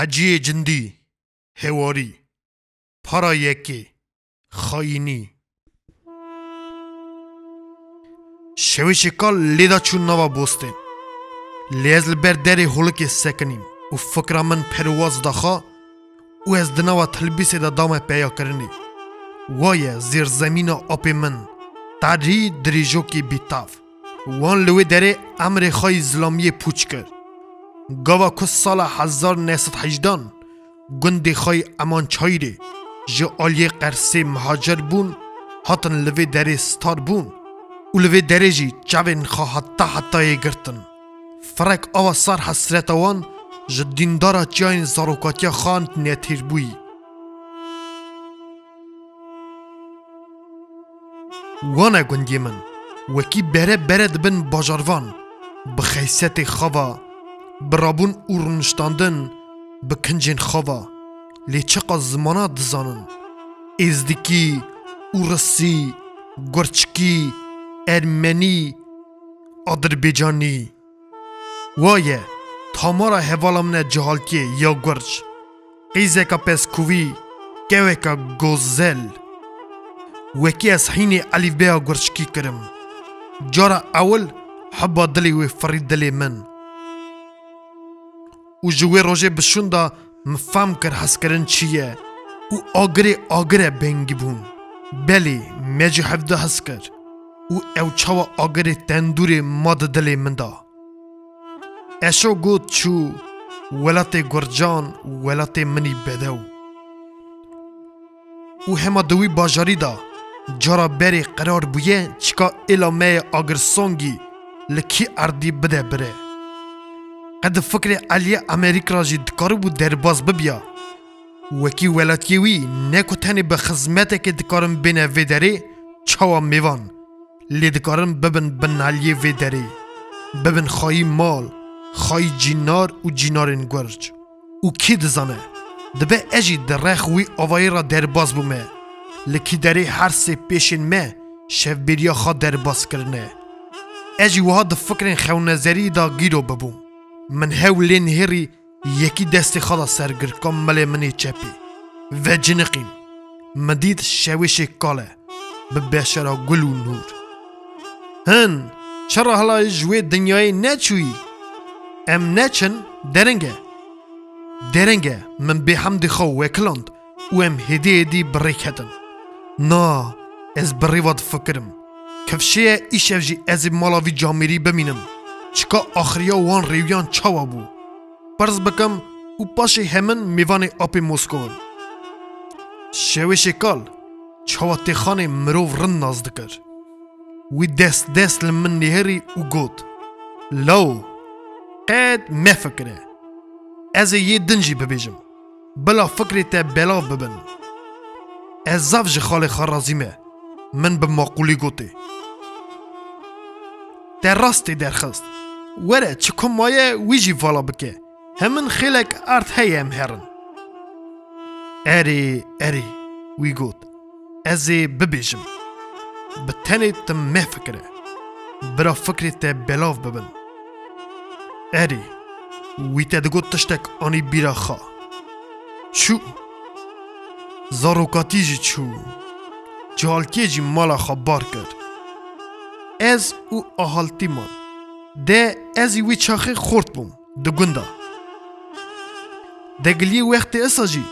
هجی جندی هواری پارا یکی خاینی شویشی کال لیدا چون نوا بوستین لیزل لبر دری هولکی سکنیم و فکر من پرواز دخا و از دنوا تلبیس دا دام پیا کرنی وای زیر زمین آپ من تاری دریجو کی بیتاف وان لوی دره امر خای اسلامی پوچ کرد گاوا کس سال 1918 گند خای امانچایری جه آلی قرسی مهاجر بون هاتن لوی دری ستار بون و لوی دری جی چوین خواه حتا حتی گرتن فرق آوا سر حسرت آوان جه دیندارا چاین زاروکاتی خاند نیتیر بوی وانا گندی من وکی بره بره دبن باجاروان بخیصیت خواه برابون اورنشتاندن به کنجین خواه لی چقا زمانا دزانن ازدکی اورسی گرچکی ارمنی آذربایجانی وایه تامارا هوالم نه جهالکی یا گرچ قیزکا پسکوی کوکا گوزل وکی از حین علیف بیا گرچکی کرم جارا اول حبا دلی و فرید دلی من û ji wê rojê bi şûnda mifam kir hezkirin çi ye û agirê agirê bengî bûn. Belê me jî hevda hez kir û ew çawa agirê tendûrê ma di dilê min da. Eşo got çû welatê Gurcan welatê minî bedew. û hema di wî bajarî da cara berê qerar bûye çika êla me yê agirsongî li kî erdî bide bire. قد فکر علی امریک را جد کار و درباز ببیا وکی ولاتیه وی نکو تنی به خزمت که دکارم بین وی داره چاوا میوان لی دکارم ببن بن علی وی داره ببن خواهی مال خواهی جینار و جینارین گرج او کی دزانه دبه اجی درخ وی آوایی را درباز بومه لکی داره هر سه پیشین مه شف بریا خواه درباز کرنه اجی وها دفکرین خونزری دا گیرو ببوم من هەولێن هێڕی یەکی دەستی خەڵە سەرگر کۆم مەلێ منی چەپی ڤەجنقیم مدید شەوێشی کۆڵێ ببێشەرە گول و نور هەن چڕە هەڵای ژوێ دنیای نەچووی ئەم نەچن دەرەنگە دەرەنگە من بێ هەمدی خەو وێکلند و ئەم هێدێدی بڕێکەتن نا ئەس بڕیوەت فکرم کەفشەیە ئیشەژی ئەزی ماڵاوی جامیری ببینم چکا ئاخریا وان ڕێویان چاوا بوو پرز بکەم و پاشی هەمن میوانێ ئاپی مۆسکۆن شێوێشی کاڵ چاوا تێخانێ مرۆڤ ڕن ناز دکرد وی دەست دەست لە من نێهێری و گوت لەو قەت مەفکرێ ئەزێ یێ دنجی ببێژم بلا فکرێ تە بەلاو ببن ئەز زاف ji xalê xwe razîme min bi maqûlî gotê te rastê derxist وره چکم مایه ویژی فڵە بکێ هەمن خێلێک ئارت هەیە ئەم هرن اری اری وی گوت ئەزێ ببێژم بە تەنێ تم فکره برا فکری تە بلاو ببن اری وی تە خوا چو زاروکاتی جی چو جالکی جی مالا خوا بار کرد او و مان ده ez ê wî çaxê xort bûm di gunda. Degiliyê wextê îsa jî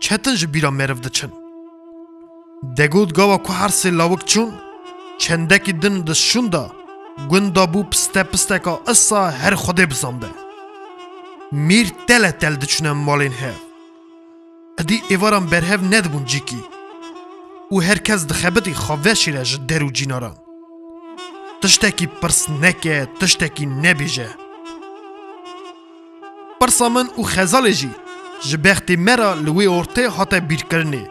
çetin ji bîra meriv diçin. Degot gawa ku her sê lawik çûn, çendekî din di şûn da gunda bû piste pisteka îsa her xwedê bizamde. Mîr tele tel diçûne malên hev. Edî êvaran berhev nedibûn cîkî û herkes dixebitî xaveşî re ji der û cînaran. tiştekî pirsneke tiştekî nebêje. Pirsa min û xezalê jî ji bextê me ra li wê ortê hate bîrkirinê,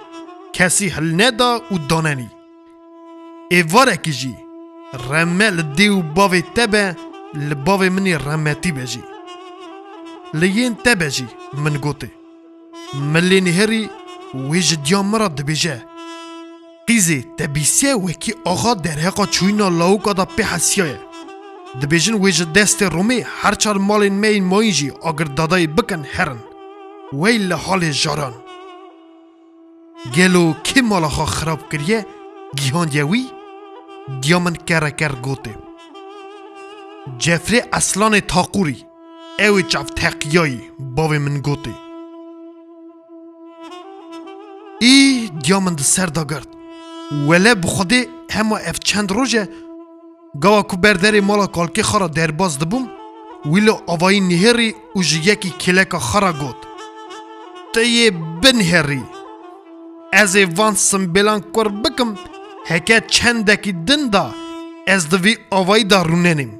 kesî hilneda û danenî. Êvarekî jî, remme li dê û bavê te be li bavê minê remetî be jî. Li yên te be jî min gotê. Milê nihêrî wê ji diya min ra dibêje. قیزی تبیسیه وکی آقا دریقا چوینا لاوکا دا پی حسیه دبیجن ویج دست رومی هرچار مالین مین ماینجی اگر دادای بکن هرن وی لحال جاران گلو کی مالا خا خراب کریه گیان یوی دیامن کرکر گوته جفری اصلان تاقوری اوی چاف تقیایی باوی من گوته ای دیامن سر دا گرد وله بخوده هما اف چند روژه گوا کو بردر مالا کالکی خارا درباز دبوم ویلو آوای نهری و جیکی کلکا خارا گوت تیه بنهری از وان سمبلان کور بکم هکه چندکی دن دا از دوی آوای دا روننیم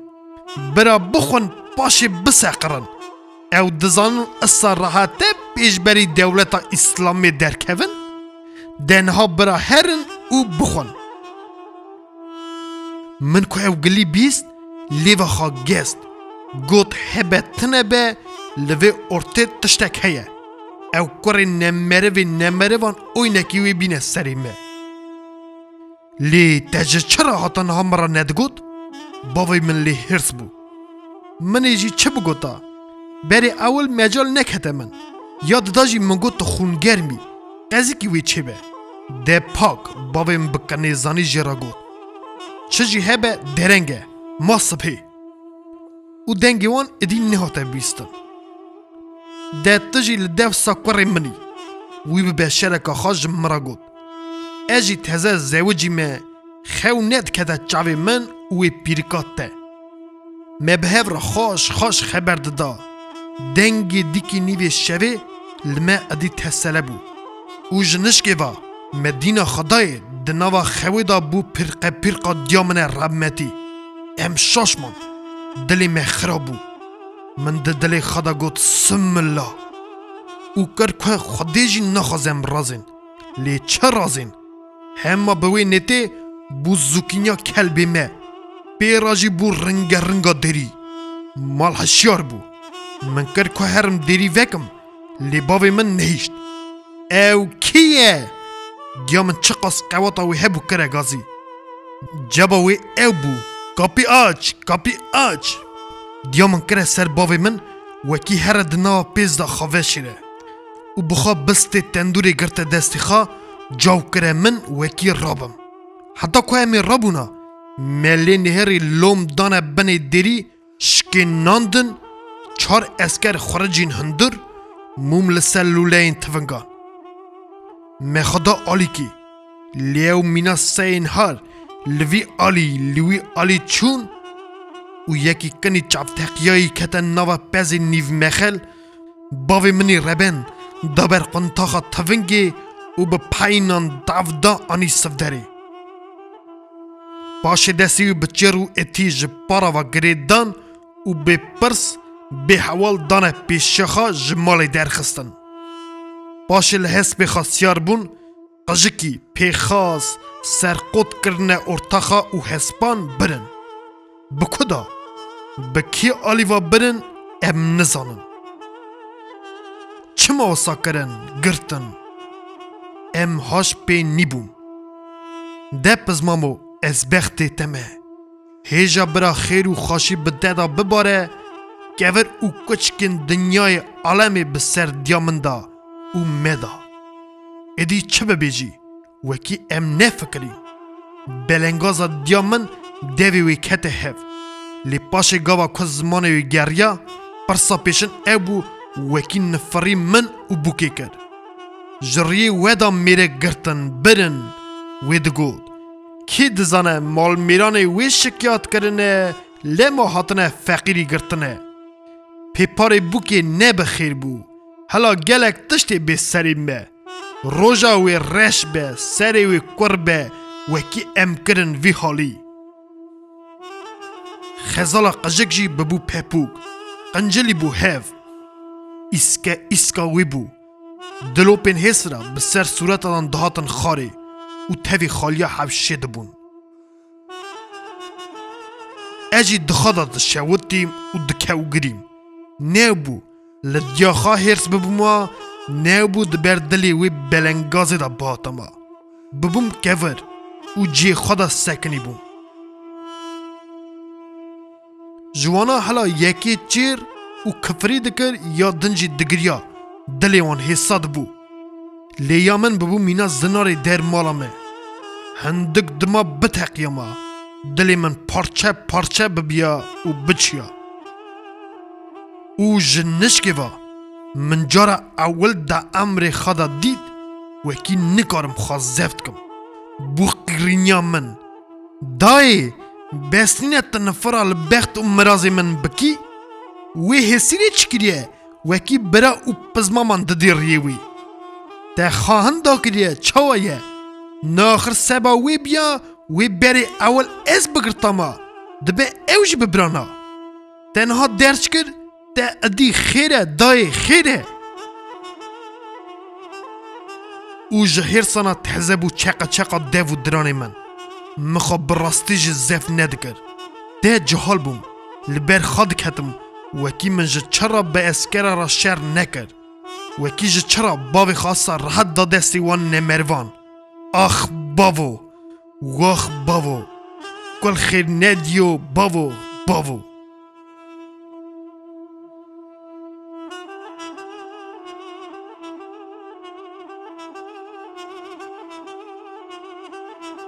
برا بخون پاش بسقرن او دزانون اصلا راحته پیش بری دولت اسلامی درکوین دێنها برا هەرن و بخۆن من کو ئەو گلی بیست لێڤەخوا گەست گوت هەبە تنە بە لەوێ ئۆرتێت تشتێک هەیە ئەو کوڕی نەمەرەێ نەمەرەوان ئۆی نەکیوێ بینە سەری مە لێ تەجە چرا هاتن هەمڕە نەدگوت باوی من لێ هرس بوو منێژی چه بگوتا بەرێ ئەول مەجال نەکەتە من یا دداژی من گوت خونگەرمی قزی وی چه به ده پاک باویم بکنه زانی جرا گوت چه جی هبه درنگه ما سپی او دنگی وان ادی نهاته بیستن ده تجی لدف ساکوری منی وی به شرک خاج مرا گوت اجی تزه زوجی مه خو ند کده چاوی من وی پیرکات ته مبهف را خوش خوش خبر دادا دنگی دیکی نیوی شوی لما ادی تسله بود û ji nişkeva Medîna Xedayê di nava xewê da bû pirqepirqa diya min e rehmetî. Em şaş man dilê me xirab bû. Min di dilê xeda got simmilla. û kir ku Xwedê jî nexwaze em razên. Lê çi razên? Hema bi wê netê bû zûkînya kelbê me. Pêra jî bû ringeringa derî. Mal heşyar bû. Min kir ku herim derî vekim lê bavê min nehîşt. ئێو کییە؟ گیا من چ قەس قەوەتەوەی هەبوو کرە گازی جەبەوەی ئێو بوو کاپی ئاچ کاپی ئاچ گیا من کرە سەر باوێ من وەکی هەرە دناوە پێزدا خەڤێشیرە و بخوا بستێ تەندوری گرتە دەستی خا جاو کرە من وەکی ڕابم حتا کو ئەمێ ڕبوونا مەلێ نهێری لۆم دانە بنێ دێری شکێ ناندن چار ئەسکەر خوڕجین هەندر موم لەسەر لولەین تڤنگان me xda alî kî lêw mîna seyên har li vî alî li wî alî çûn û yekî kinî çavteqiyayî kete nava pezên nîv mexel bavê minî reben daber quntaxa tevingê û bi peynan davda anî sivderê Paşê desî bi çêr û etî ji parava girêdan û bêpirs bê hewal dane pêşixa ji malê derxistin. Paşê li hespê xasisyar bûn, qejikî, pêxas, serqotkirine ortaxa û hespan birin. Bi ku da? Bi kî alîva birin em nizanin. Çima wisa kirin, girtin. Em haş pê nîbûm. De pizmamo ez bextê te me. Hêja bira xêr û xaşî bi te da bibare, kevir û kiçkin dinyayê alemê bi ser diya min da. û me da. Êdî çi bibêjî wekî em nefikirî. Belengaza diya min devê wê kete hev. Lê paşê gava ku zimanê wê geriya, pirsa pêşin ew bû wekî nifirî min û bûkê kir. Ji riyê we da mêrek girtin birin wê digot. Kê dizane malmêranê wê şikayat kirine lema hatine feqîrî girtine. Pêparê bûkê ne bi xêr bû. گلک تشتی تشتێ سریم به بێ وی وێ به سری وی و به وکی ام کرن وی هەڵی خێزەڵە قژێکژی ببوو پێپوک قنجلی بو اسکه وی بو ئیسکاوی بوو دلۆپێن هێسرا صورت سوورەتەڵان دهاتن خارێ و تەوی خالیە حەبشێ دەبوون ئەجی او دەشەوتیم و نه بو لە دیاخا هێرس ببوومە نێوبوو دەبەر دلی وی بەلەنگازێدا باتەمە ببووم کەڤر و جێ خۆدا سەکنی بووم جوانە هەلا یەکێ چێر و کفری دکرد یا دنجی دگریا دلێ wan hêsa dibû lêya min bibû mîna zinarê dermala me hindik dima biteqiya me dilê min parçe parçe bibiya û biçiya او جنشکی و من جارا اول دا امر خدا دید وکی نکارم خواست زفت کم بو قرینیا من دای بسنین تنفرا لبخت و مرازی من بکی وی حسیری چکریه وکی برا او پزما من ددیر یوی ته خواهن دا کریه چاویه ناخر سبا وی بیا وی بری اول از بگرتاما دبه اوش ببرانا تنها درچ کرد Te, die خیره دای خیره او جهر سانا تحزب و چقا چقا دو و دران من مخواب براستی جه زف ندکر ده جهال بوم لبر خاد کتم وکی من جه چرا به اسکره را شر نکر وکی جه چرا باوی خاصا راحت داده سیوان نمروان آخ باو واخ باو کل خیر ندیو باو باو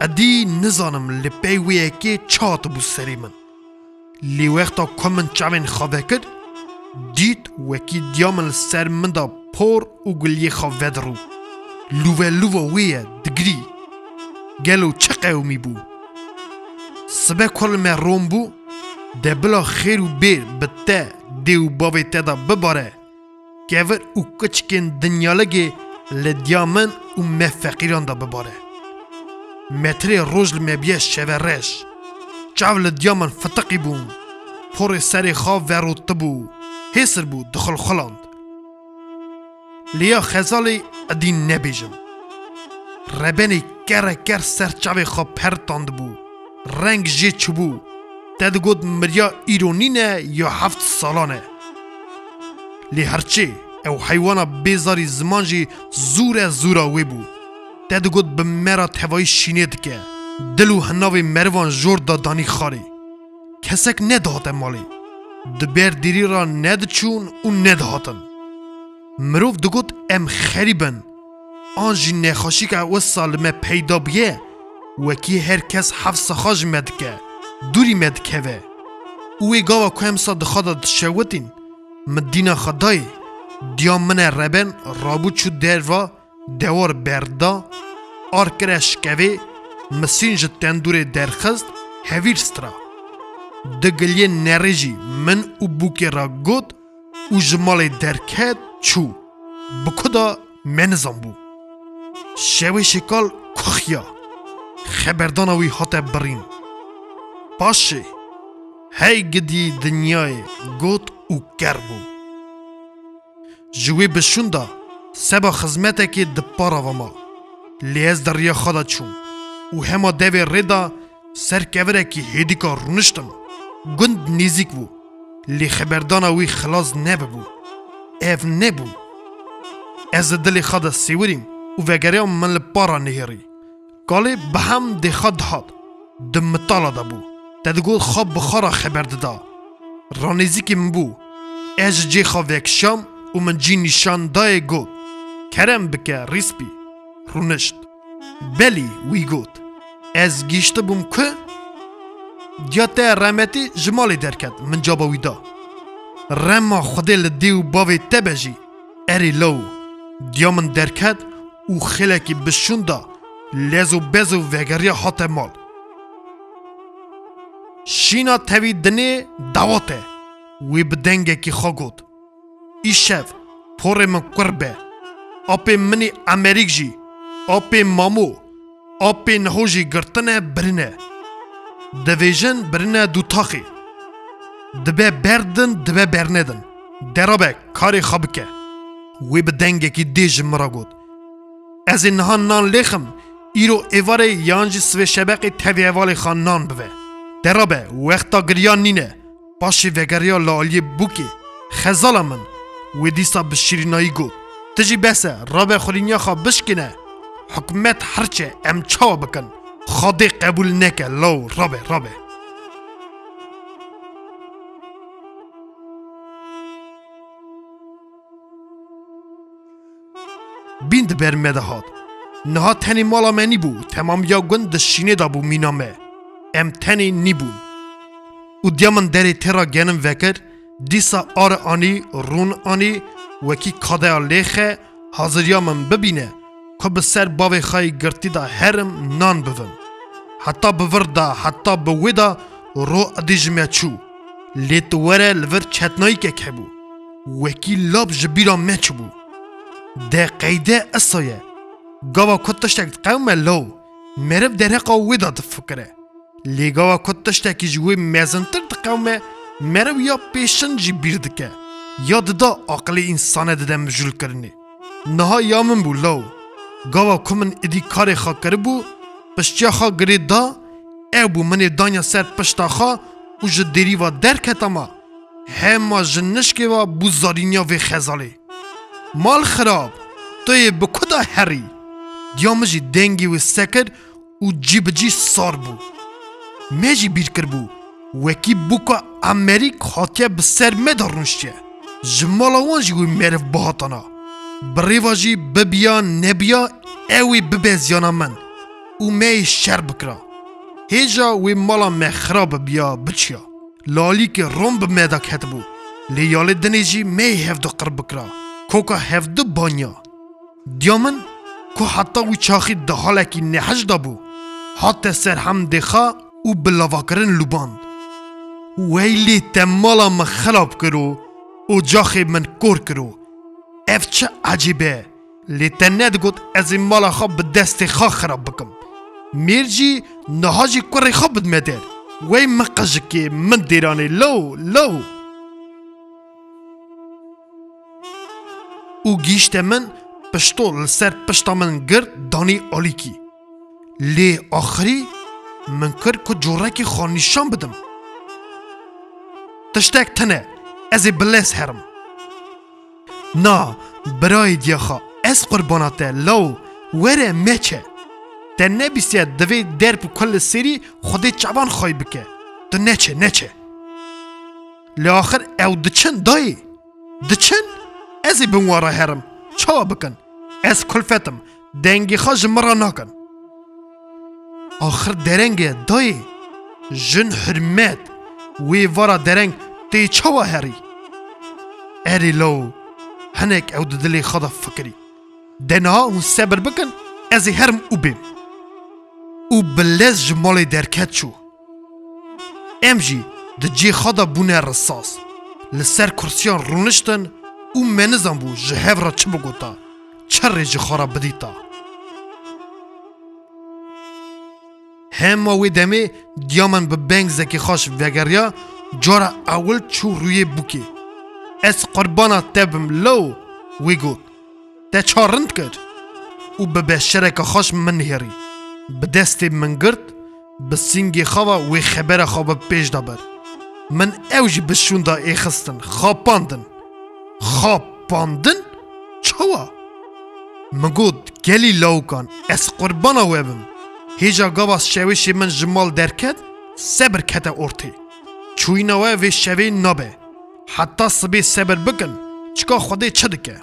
ادی نزانم لپای وی اکی چا عطا بو سری من لی وقتا کم من چاوین خوابه کرد دید و دیامن سر من دا پور و گلی خوابه دارو لوفه لوفه ویه دگری گلو چه قومی بو سبک کل من روم بو ده خیر و بیر بته دیو دی باوی تا دا بباره که او کچکین دنیا لگه لی دیامن و من دا بباره مترێ ڕۆژ لمێ بێش شەوە ڕێژ چاو لە دیا من فتقی بووم پڕێ سەری خاو ڤێڕوتە بوو هێسر بوو دخل خڵاند لیا خەزاڵی ئەدین نەبێژم ڕەبەنی کەرە کەر سەر چاوی خۆ پەرتاند بوو ڕەنگ ژێ چ بوو تە دەگوت مریا ئیرۆنینە یا هەفت ساڵانە لێ هەرچێ ئەو حیوانە بێزاری زمانجی زورە زورا وێ بوو ته دو گوت بمرا توای شینه دکه دل و هناوی مروان جور دانی خاری کسک ندهات مالی بیر دیری را چون و ندهاتن مروف دو گود ام خریبن آن جی نخوشی که او سالمه پیدا بیه وکی هر کس حف سخاج مدکه دوری مدکه و اوی گاوا که امسا دخواده دشوتین مدینه خدای دیام من ربن رابو چو دروا دەوەر بەردا ئارکرە شکەوێ مسین ji tendûrê derxist hevîr stra. Di giliyên nerêjî min û bûkê ra got û ji malê derket çû. Bi ku da me nizam bû. Şewê şêkal kuxiya. Xeberdana wî hate birîn. Paşê hey gidî dinyayê got û ker bû. Ji wê bişûn da سه با хизметеки диппаравама лез дарья хада чум û hema devê rê da serkevirekî hêdîka rûniştim gund nêzik bû lê xeberdana wî xilas nebibû ev nebû ez li dilê xwe de sêwirîm û vegeriya min li para nihêrî kalê bi hem dê xwe dihat di mitala de bû te digot xwe bixara xeber dida ranêzîkê min bû ez ji cê xwe vekişam û min cî nîşandayê got کرم بکه ریسپی رونشت بلی وی گوت از گیشت بوم که دیاته رمتی جمالی درکت من جابا ویدا رما خودل دیو باوی تبجی اری لو دیامن درکت او کی بشوند، لزو بزو وگریا حات مال شینا تاوی دنی دواته وی بدنگه کی خواه گود ایشف پور من قربه آپی منی امریک جی آپی مامو آپی نهو گرتنه برنه دویجن برنه دو تاخی دبه بردن دبه برندن درابه کاری خبکه وی به دنگکی دیج مرا گود از این نان لخم ایرو ایواره یانجی سوی شبقی توی اوال خان نان بوه درابه وقتا گریان نینه پاشی وگریا لالی بوکی خزال من و دیسا به شیرینایی گود تجی بسه رابع خورینیا خواه بشکنه حکومت هرچه ام چاو بکن خاده قبول نکه لو رابع رابع بیند بر مدهات نها تنی مالا منی بو تمام یا گند شینه دا بو مینامه ام تنی نی بو او دیامن دری ترا گنم وکر دیسا آر آنی رون آنی وەکی قەدەیان لێخە حەزریا من ببینە کە بەسەر باوێ خای گرتیدا هەرم نان ببن حتا بڤردا حتا بە وێدا ڕۆ ئەدیژمە چوو لێت وەرە لەڤەر چەتنایکێک هەبوو وەکی لاب ji bîra me çibû. De qeyde esoye. Gava ku tiştek qewme law, meriv dereqa wê da difikire. Lêgawa ku tiştekî ji wê mezintir diqewme, meriv ya pêşin jî bîr dike. یاددا عقل انسان ددم مجول کرنی نها یامن بو لو گاوا کمن ادی کار خا کر بو پشتیا خا گری دا او بو من دانیا سر پشتا خا و جد دری و درکتما هما جنشکی و بو زارینیا و خزالی مال خراب توی بکدا هری دیامجی دنگی و سکر و جیب جی سار بو میجی بیر کر بو وکی بوکا امریک هاتیه بسر مدارنشتیه ji mala wan jî wî meriv bihatana birêva jî bibiya nebiya ew ê bibe ziyana min û me yê şer bikira hêja wê mala me xira bibiya biçiya lalîkê rom bi me dak hetibû lêyalê dinê jî me yê hevda qir bikira koka hevdi banya diya min ku heta wî çaxî di halekî nehej da bû hate ser hem dêxa û bi lavakirin lûband wê lê te mala min xilab kir û اوجاخ من کور کرو اف چه عجیبه لی تنید گوت از این مالا خواب به دست خواه خراب بکم میرجی نهاجی کور خواب بدمه دیر وی مقجکی من دیرانی لو لو او گیشت من پشتو لسر پشتا من گرد دانی آلیکی لی آخری من کر که جورکی خانیشان بدم تشتک تنه ez ê bilez herim. Na, birayê diyaxa ez qurbana te law were meçe. Te nebîsiye divê derb û kul li serî Xwedê çavan xay bike. Tu neçe neçe. Li axir ew diçin dayê. Diçin ez ê bin wara herim. Çawa bikin. Ez kulfetim. Dengê xwe ji mira nakin. Axir derengê dayê. Jin hürmet. Wê vara dereng tê çawa herî. ئەریلۆ هەنێک ئەو ددلێ خەدە فکری دەنها و سەبەر بکەن ئەزی هەرم و بێم و بلێز ji molê derket çû Em jî di cê xeda bûne risas li ser kursiyan rûniştin û menizan bû ji hev re çi bigota çerê ji xora bidîta Hema wê demê diya min bi beng zekî xaş vegeriya cara ewil çû rûyê bûkê Ez qurbana te bim lew wî got Te çar rind kir û bi beşereke xweş min herî Bi destê min girt bi singê xava wê xebera xwe bi pêş daber Min ew jî bi şûnda êxistin xapandin Xapandin çawa Min got gelî lawkan ez qurbana we bim Hêja gava şewêşê min ji mal derket sebir kete ortê Çûyîna we vê şevê nabe. حتا سبی صبر بکن چکا خودی چه دکه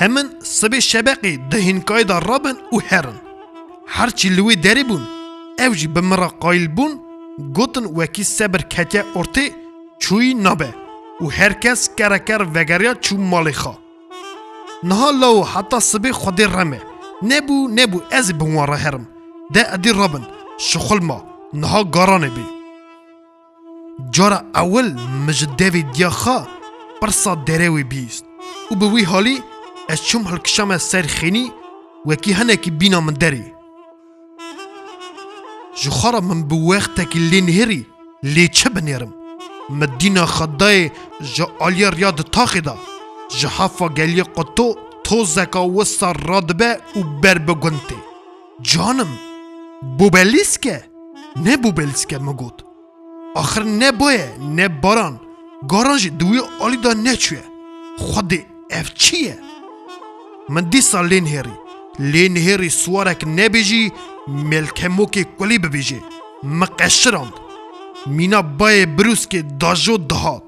همین سبی شبقی دهینکای دا رابن و هرن هرچی لوی داری بون او جی بمرا قایل بون گوتن وکی صبر کتیا ارتی چوی نبه و هرکس کرکر وگریا چو مالی خوا نها لو حتا سبی خودی رمه نبو نبو از بموارا هرم ده ادی رابن شخل ما نها گارانه بی جارة أول مجد ديفيد ياخا برصا دراوي بيست وبوي هالي أشم هالكشامة سارخيني وكي هنا بينا من داري جخارة من بواختك اللي نهري اللي تشبن يرم مدينة خضاي جا عليا رياض تاخدة جحافة قالي قطو توزك وصا رادبة وبربقنتي جانم بوباليسكا نه بوباليسكا مقود آخر نه بایه نه باران گارانج دوی آلی دا نچوه خود اف چیه من دی سال لین هری لین هری سوارک نبیجی ملک موکی کلی ببیجی مقشراند مینا بای بروس که داجو دهات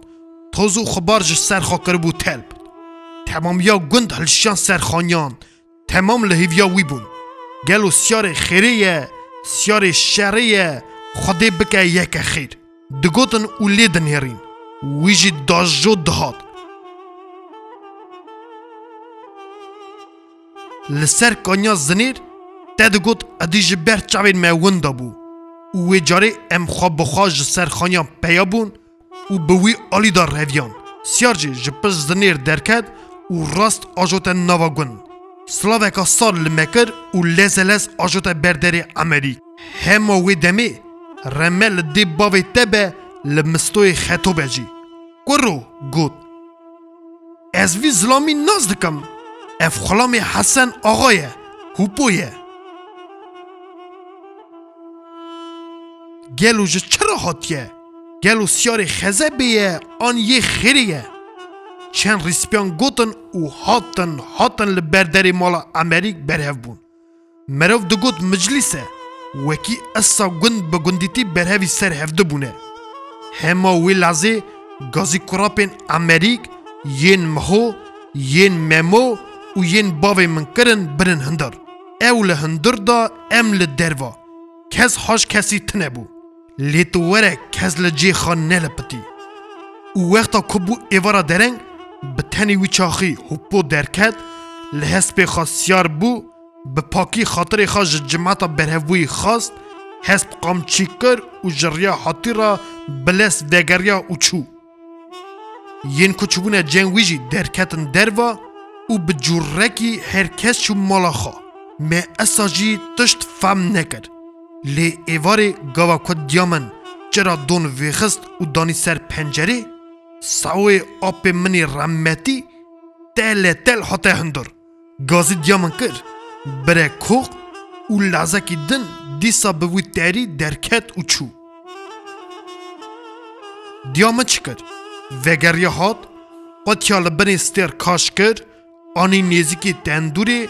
تازو خبار جو سرخا کربو تلب تمام یا گند هلشان سرخانیان تمام لحیویا وی بون گلو سیار خیره سیار شره خود بکه یک خیر digotin û lê dinherîn wî jî dajjo dihat li ser kanya zinêr te digot edî ji ber çavên me win dabû û wê carê em xwe bixwa ji ser xaniyan peya bûn û bi wî alî da reviyan Siyar jî ji piş zinêr derket û rast ajote nava gund Slaveka sar li Mekir û lezelez ajote berderê Amerîk Hema wê demê رمه لدی باوی تبه لمستوی خطو بجی گرو گود از وی زلامی ناز اف خلام حسن آقایه هوپویه گلو جه چرا هاتیه گلو سیار خزه بیه آن یه خیریه چند ریسپیان گوتن او هاتن هاتن لبردری مالا امریک برهو بون مرو دگوت مجلسه وەکی ئەسا گوند بە گوندیتی بەرهەوی سەر هەفتە بوونە هەما وی لازێ گازی کوڕاپێن ئەمریک یێن مەخۆ یێن مەمۆ و یێن باوێ منکردن برن هەندەر ئەو لە هەندردا ئەم لە دەروا کەس حاش کەسی تنە بوو لێت وەرە کەس لە جێخان نەلەپتی و وەختا کو بوو ئێوەرە دەرەنگ بە تەنی وی چاخی هوپۆ دەرکەت لە هەست پێ خاصیار بوو به پاکی خاطر خواهد جماعت برهوی خواست حسب قام چیکر و جریا حاطی را بلس دگریا و چو ین کچبونه جنویجی درکتن دروا و به جورکی هرکس چو مالا خواه می اساجی تشت فهم نکرد لی ایواری گاوا کد دیامن چرا دون ویخست و دانی سر پنجره ساوی آپ منی رمتی تل تل حتی هندر گازی دیامن کرد û کۆق din dîsa bi wî بوی derket û çû diya دیامە çi kir vegeriya hat, qetiya li binê stêr kaş kir, anî nêzikî tendûrê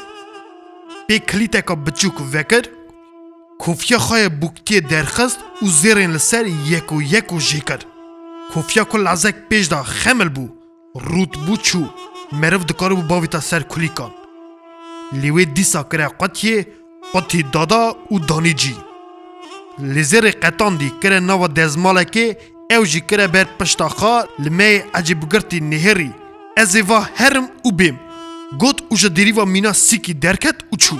pê kilîteka biçûk vekir, kofiya xwe ya derxist û zêrên li ser yek û yek û jî kir. Kofiya ku lazek pêş da xemil bû, rût bû çû, meriv dikar bû ser kulîkan. لیوی دیسا کرا قطیه قطی دادا و دانی جی لزر قطان دی کرا نوا دزمالا که او جی کرا بر پشتا خا لمه عجیب گرتی نهری از ایوا هرم و بیم گوت اوجا دیریوا مینا سیکی درکت و چو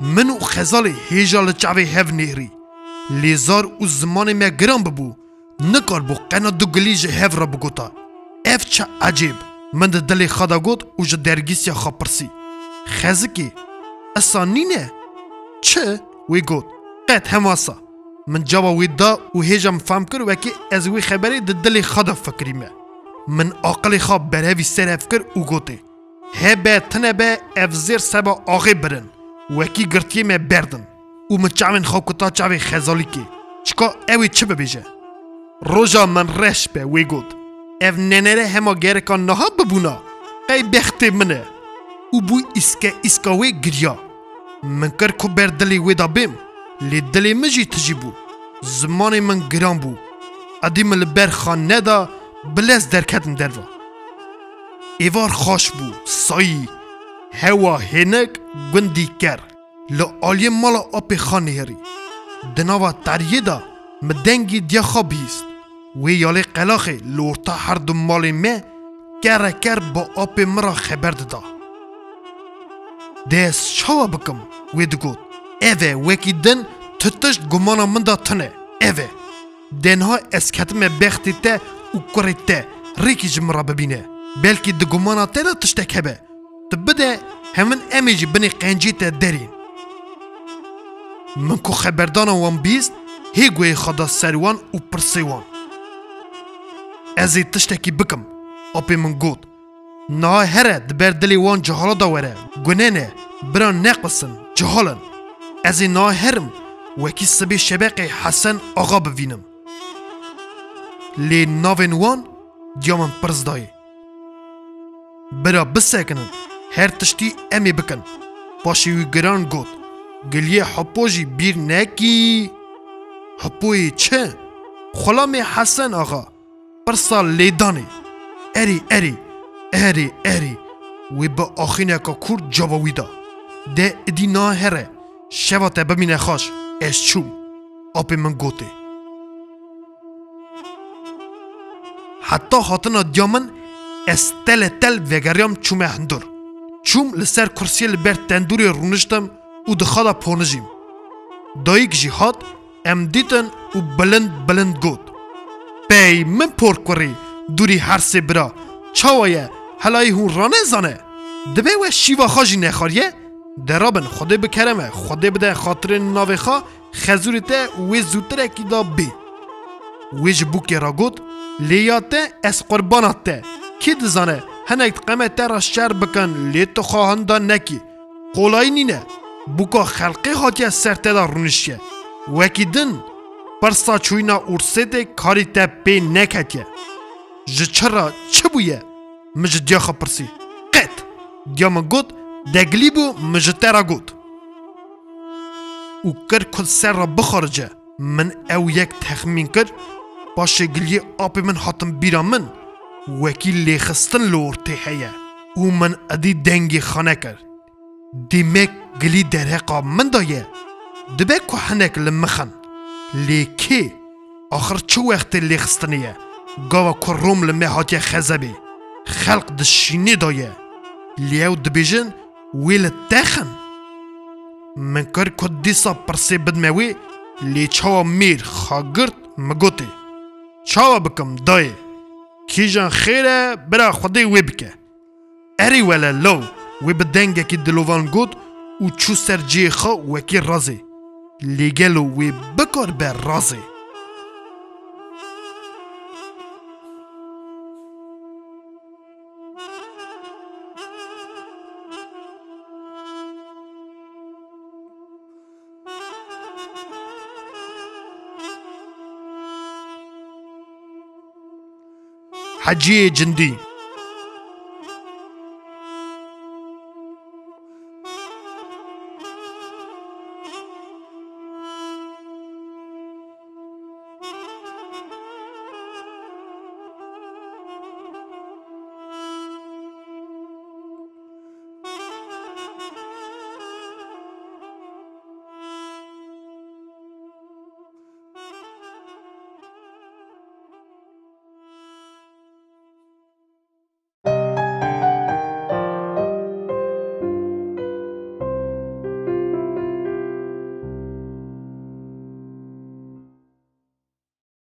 من و خزال هیجا لچعوی هف نهری لیزار او زمان ما گران ببو نکار بو قنا دو گلیج هف را بگوتا اف چه عجیب من د دلی خدا گوت او جا درگیسیا خا پرسی خزکی اسانی نه، چه؟ وی گوت قد هماسا من جوا وی دا و هیجم فهم کر وکی از وی خبری ده دل خدا فکری مه من عقل خواب وی سر افکر و گوته تنه تنبه افزیر سبا آغی برن وکی گرتیه مه بردن و من چاوین خواب کتا چاوی خزالی که چکا اوی چه ببیجه روژا من رش به وی گوت او ننره هما گرکان نها ببونا ای بخت منه û bû îske îska wê giriya min kir ku ber dilê wê da bêm lê dilê min jî tijî bû zimanê min giran bû edî min li ber xanê da bilez derketin derva êvar xaş bû sayî hewa hênek gundî ker li aliyê mala apê xanê herî di nava teriyê da mi dengî diya xwe bihîst wê yalê qelaxê li orta her du malê me kereke ker bi apê min ra xeber dida de şava bikim wê digot. Ev e wekî din tu tişt gumana min da tune. Ev e. Denha ez ketime bextê te û kurê te rêkî ji min re bibîne. Belkî di gumana te de tiştek hebe. Tu bide hemin emê jî binê qencî te derîn. Min ku xeberdana wan bîst hê guhê xwe da ser wan û pirsê wan. Ez ê tiştekî bikim. Apê min got. نه هره دبر دلی وان جهالا دا وره گنه نه بران نقصن جهالن از این نه هرم وکی سبی شبق حسن آقا ببینم لی ناوین وان دیامن پرز دایه برا بسکنن هر تشتی امی بکن پاشی وی گران گوت گلیه حپوژی بیر نکی حپوی چه خلام حسن آقا پرسال لیدانی اری اری eri eri وی به آخینه که کرد جاویدا ده ادی نا هره شبا ته بمینه خاش از چوم آپ من گوته حتی خاطنا دیامن از تل تل وگریم چومه هندور چوم لسر کرسی لبر تندوری رونشتم و دخالا پونجیم دایک جیهات، ام دیتن و بلند بلند گوت پی من پرکوری دوری هر سی برا چاوایه هلای هون رانه زانه دبه و شیوا خاجی نخاریه درابن خوده بکرمه خوده بده خاطر ناوه خا ته و زودتره کی دا بی ویج بوکی را گود لیاته اس قرباناته کی دزانه هنگت قمه را شر بکن لی تو خواهن دا نکی قولای نینه بوکا خلقی خاکی سرته دا رونشیه وکی دن پرسا چوینا ارسده کاری پی نکتیه جچرا چه بویه Мже дяха прси. Кет! Дяма год, де глибо мже тера год. У кер код сера бخرجه من او یک تخمین کرد باشه گلی آپ من حتم بیرا من وکی لیخستن لورتی هیه او من ادی دنگی خانه کرد دیمک گلی در حقا من دایه دبه که هنک لمخن لیکی آخر چه وقت لیخستنیه گاوا که روم لمه هاتی خزبی خەلق دشینێ دایە لێو دەبێژن وێ لە تەخن من کەر کو دیسا پرسێ بدمەوێ لێ چاوە میر خاگرت مگوتێ چاوە بکەم دایێ کیژان خێرە برا خودەی وێ بکە ئەری وەلە لەو وێ بە دەنگێکی دلۆڤان گوت و چوو سەر جێخە وەکی ڕازێ لێگەل و وێ بکار بە ڕازێ حجی جندی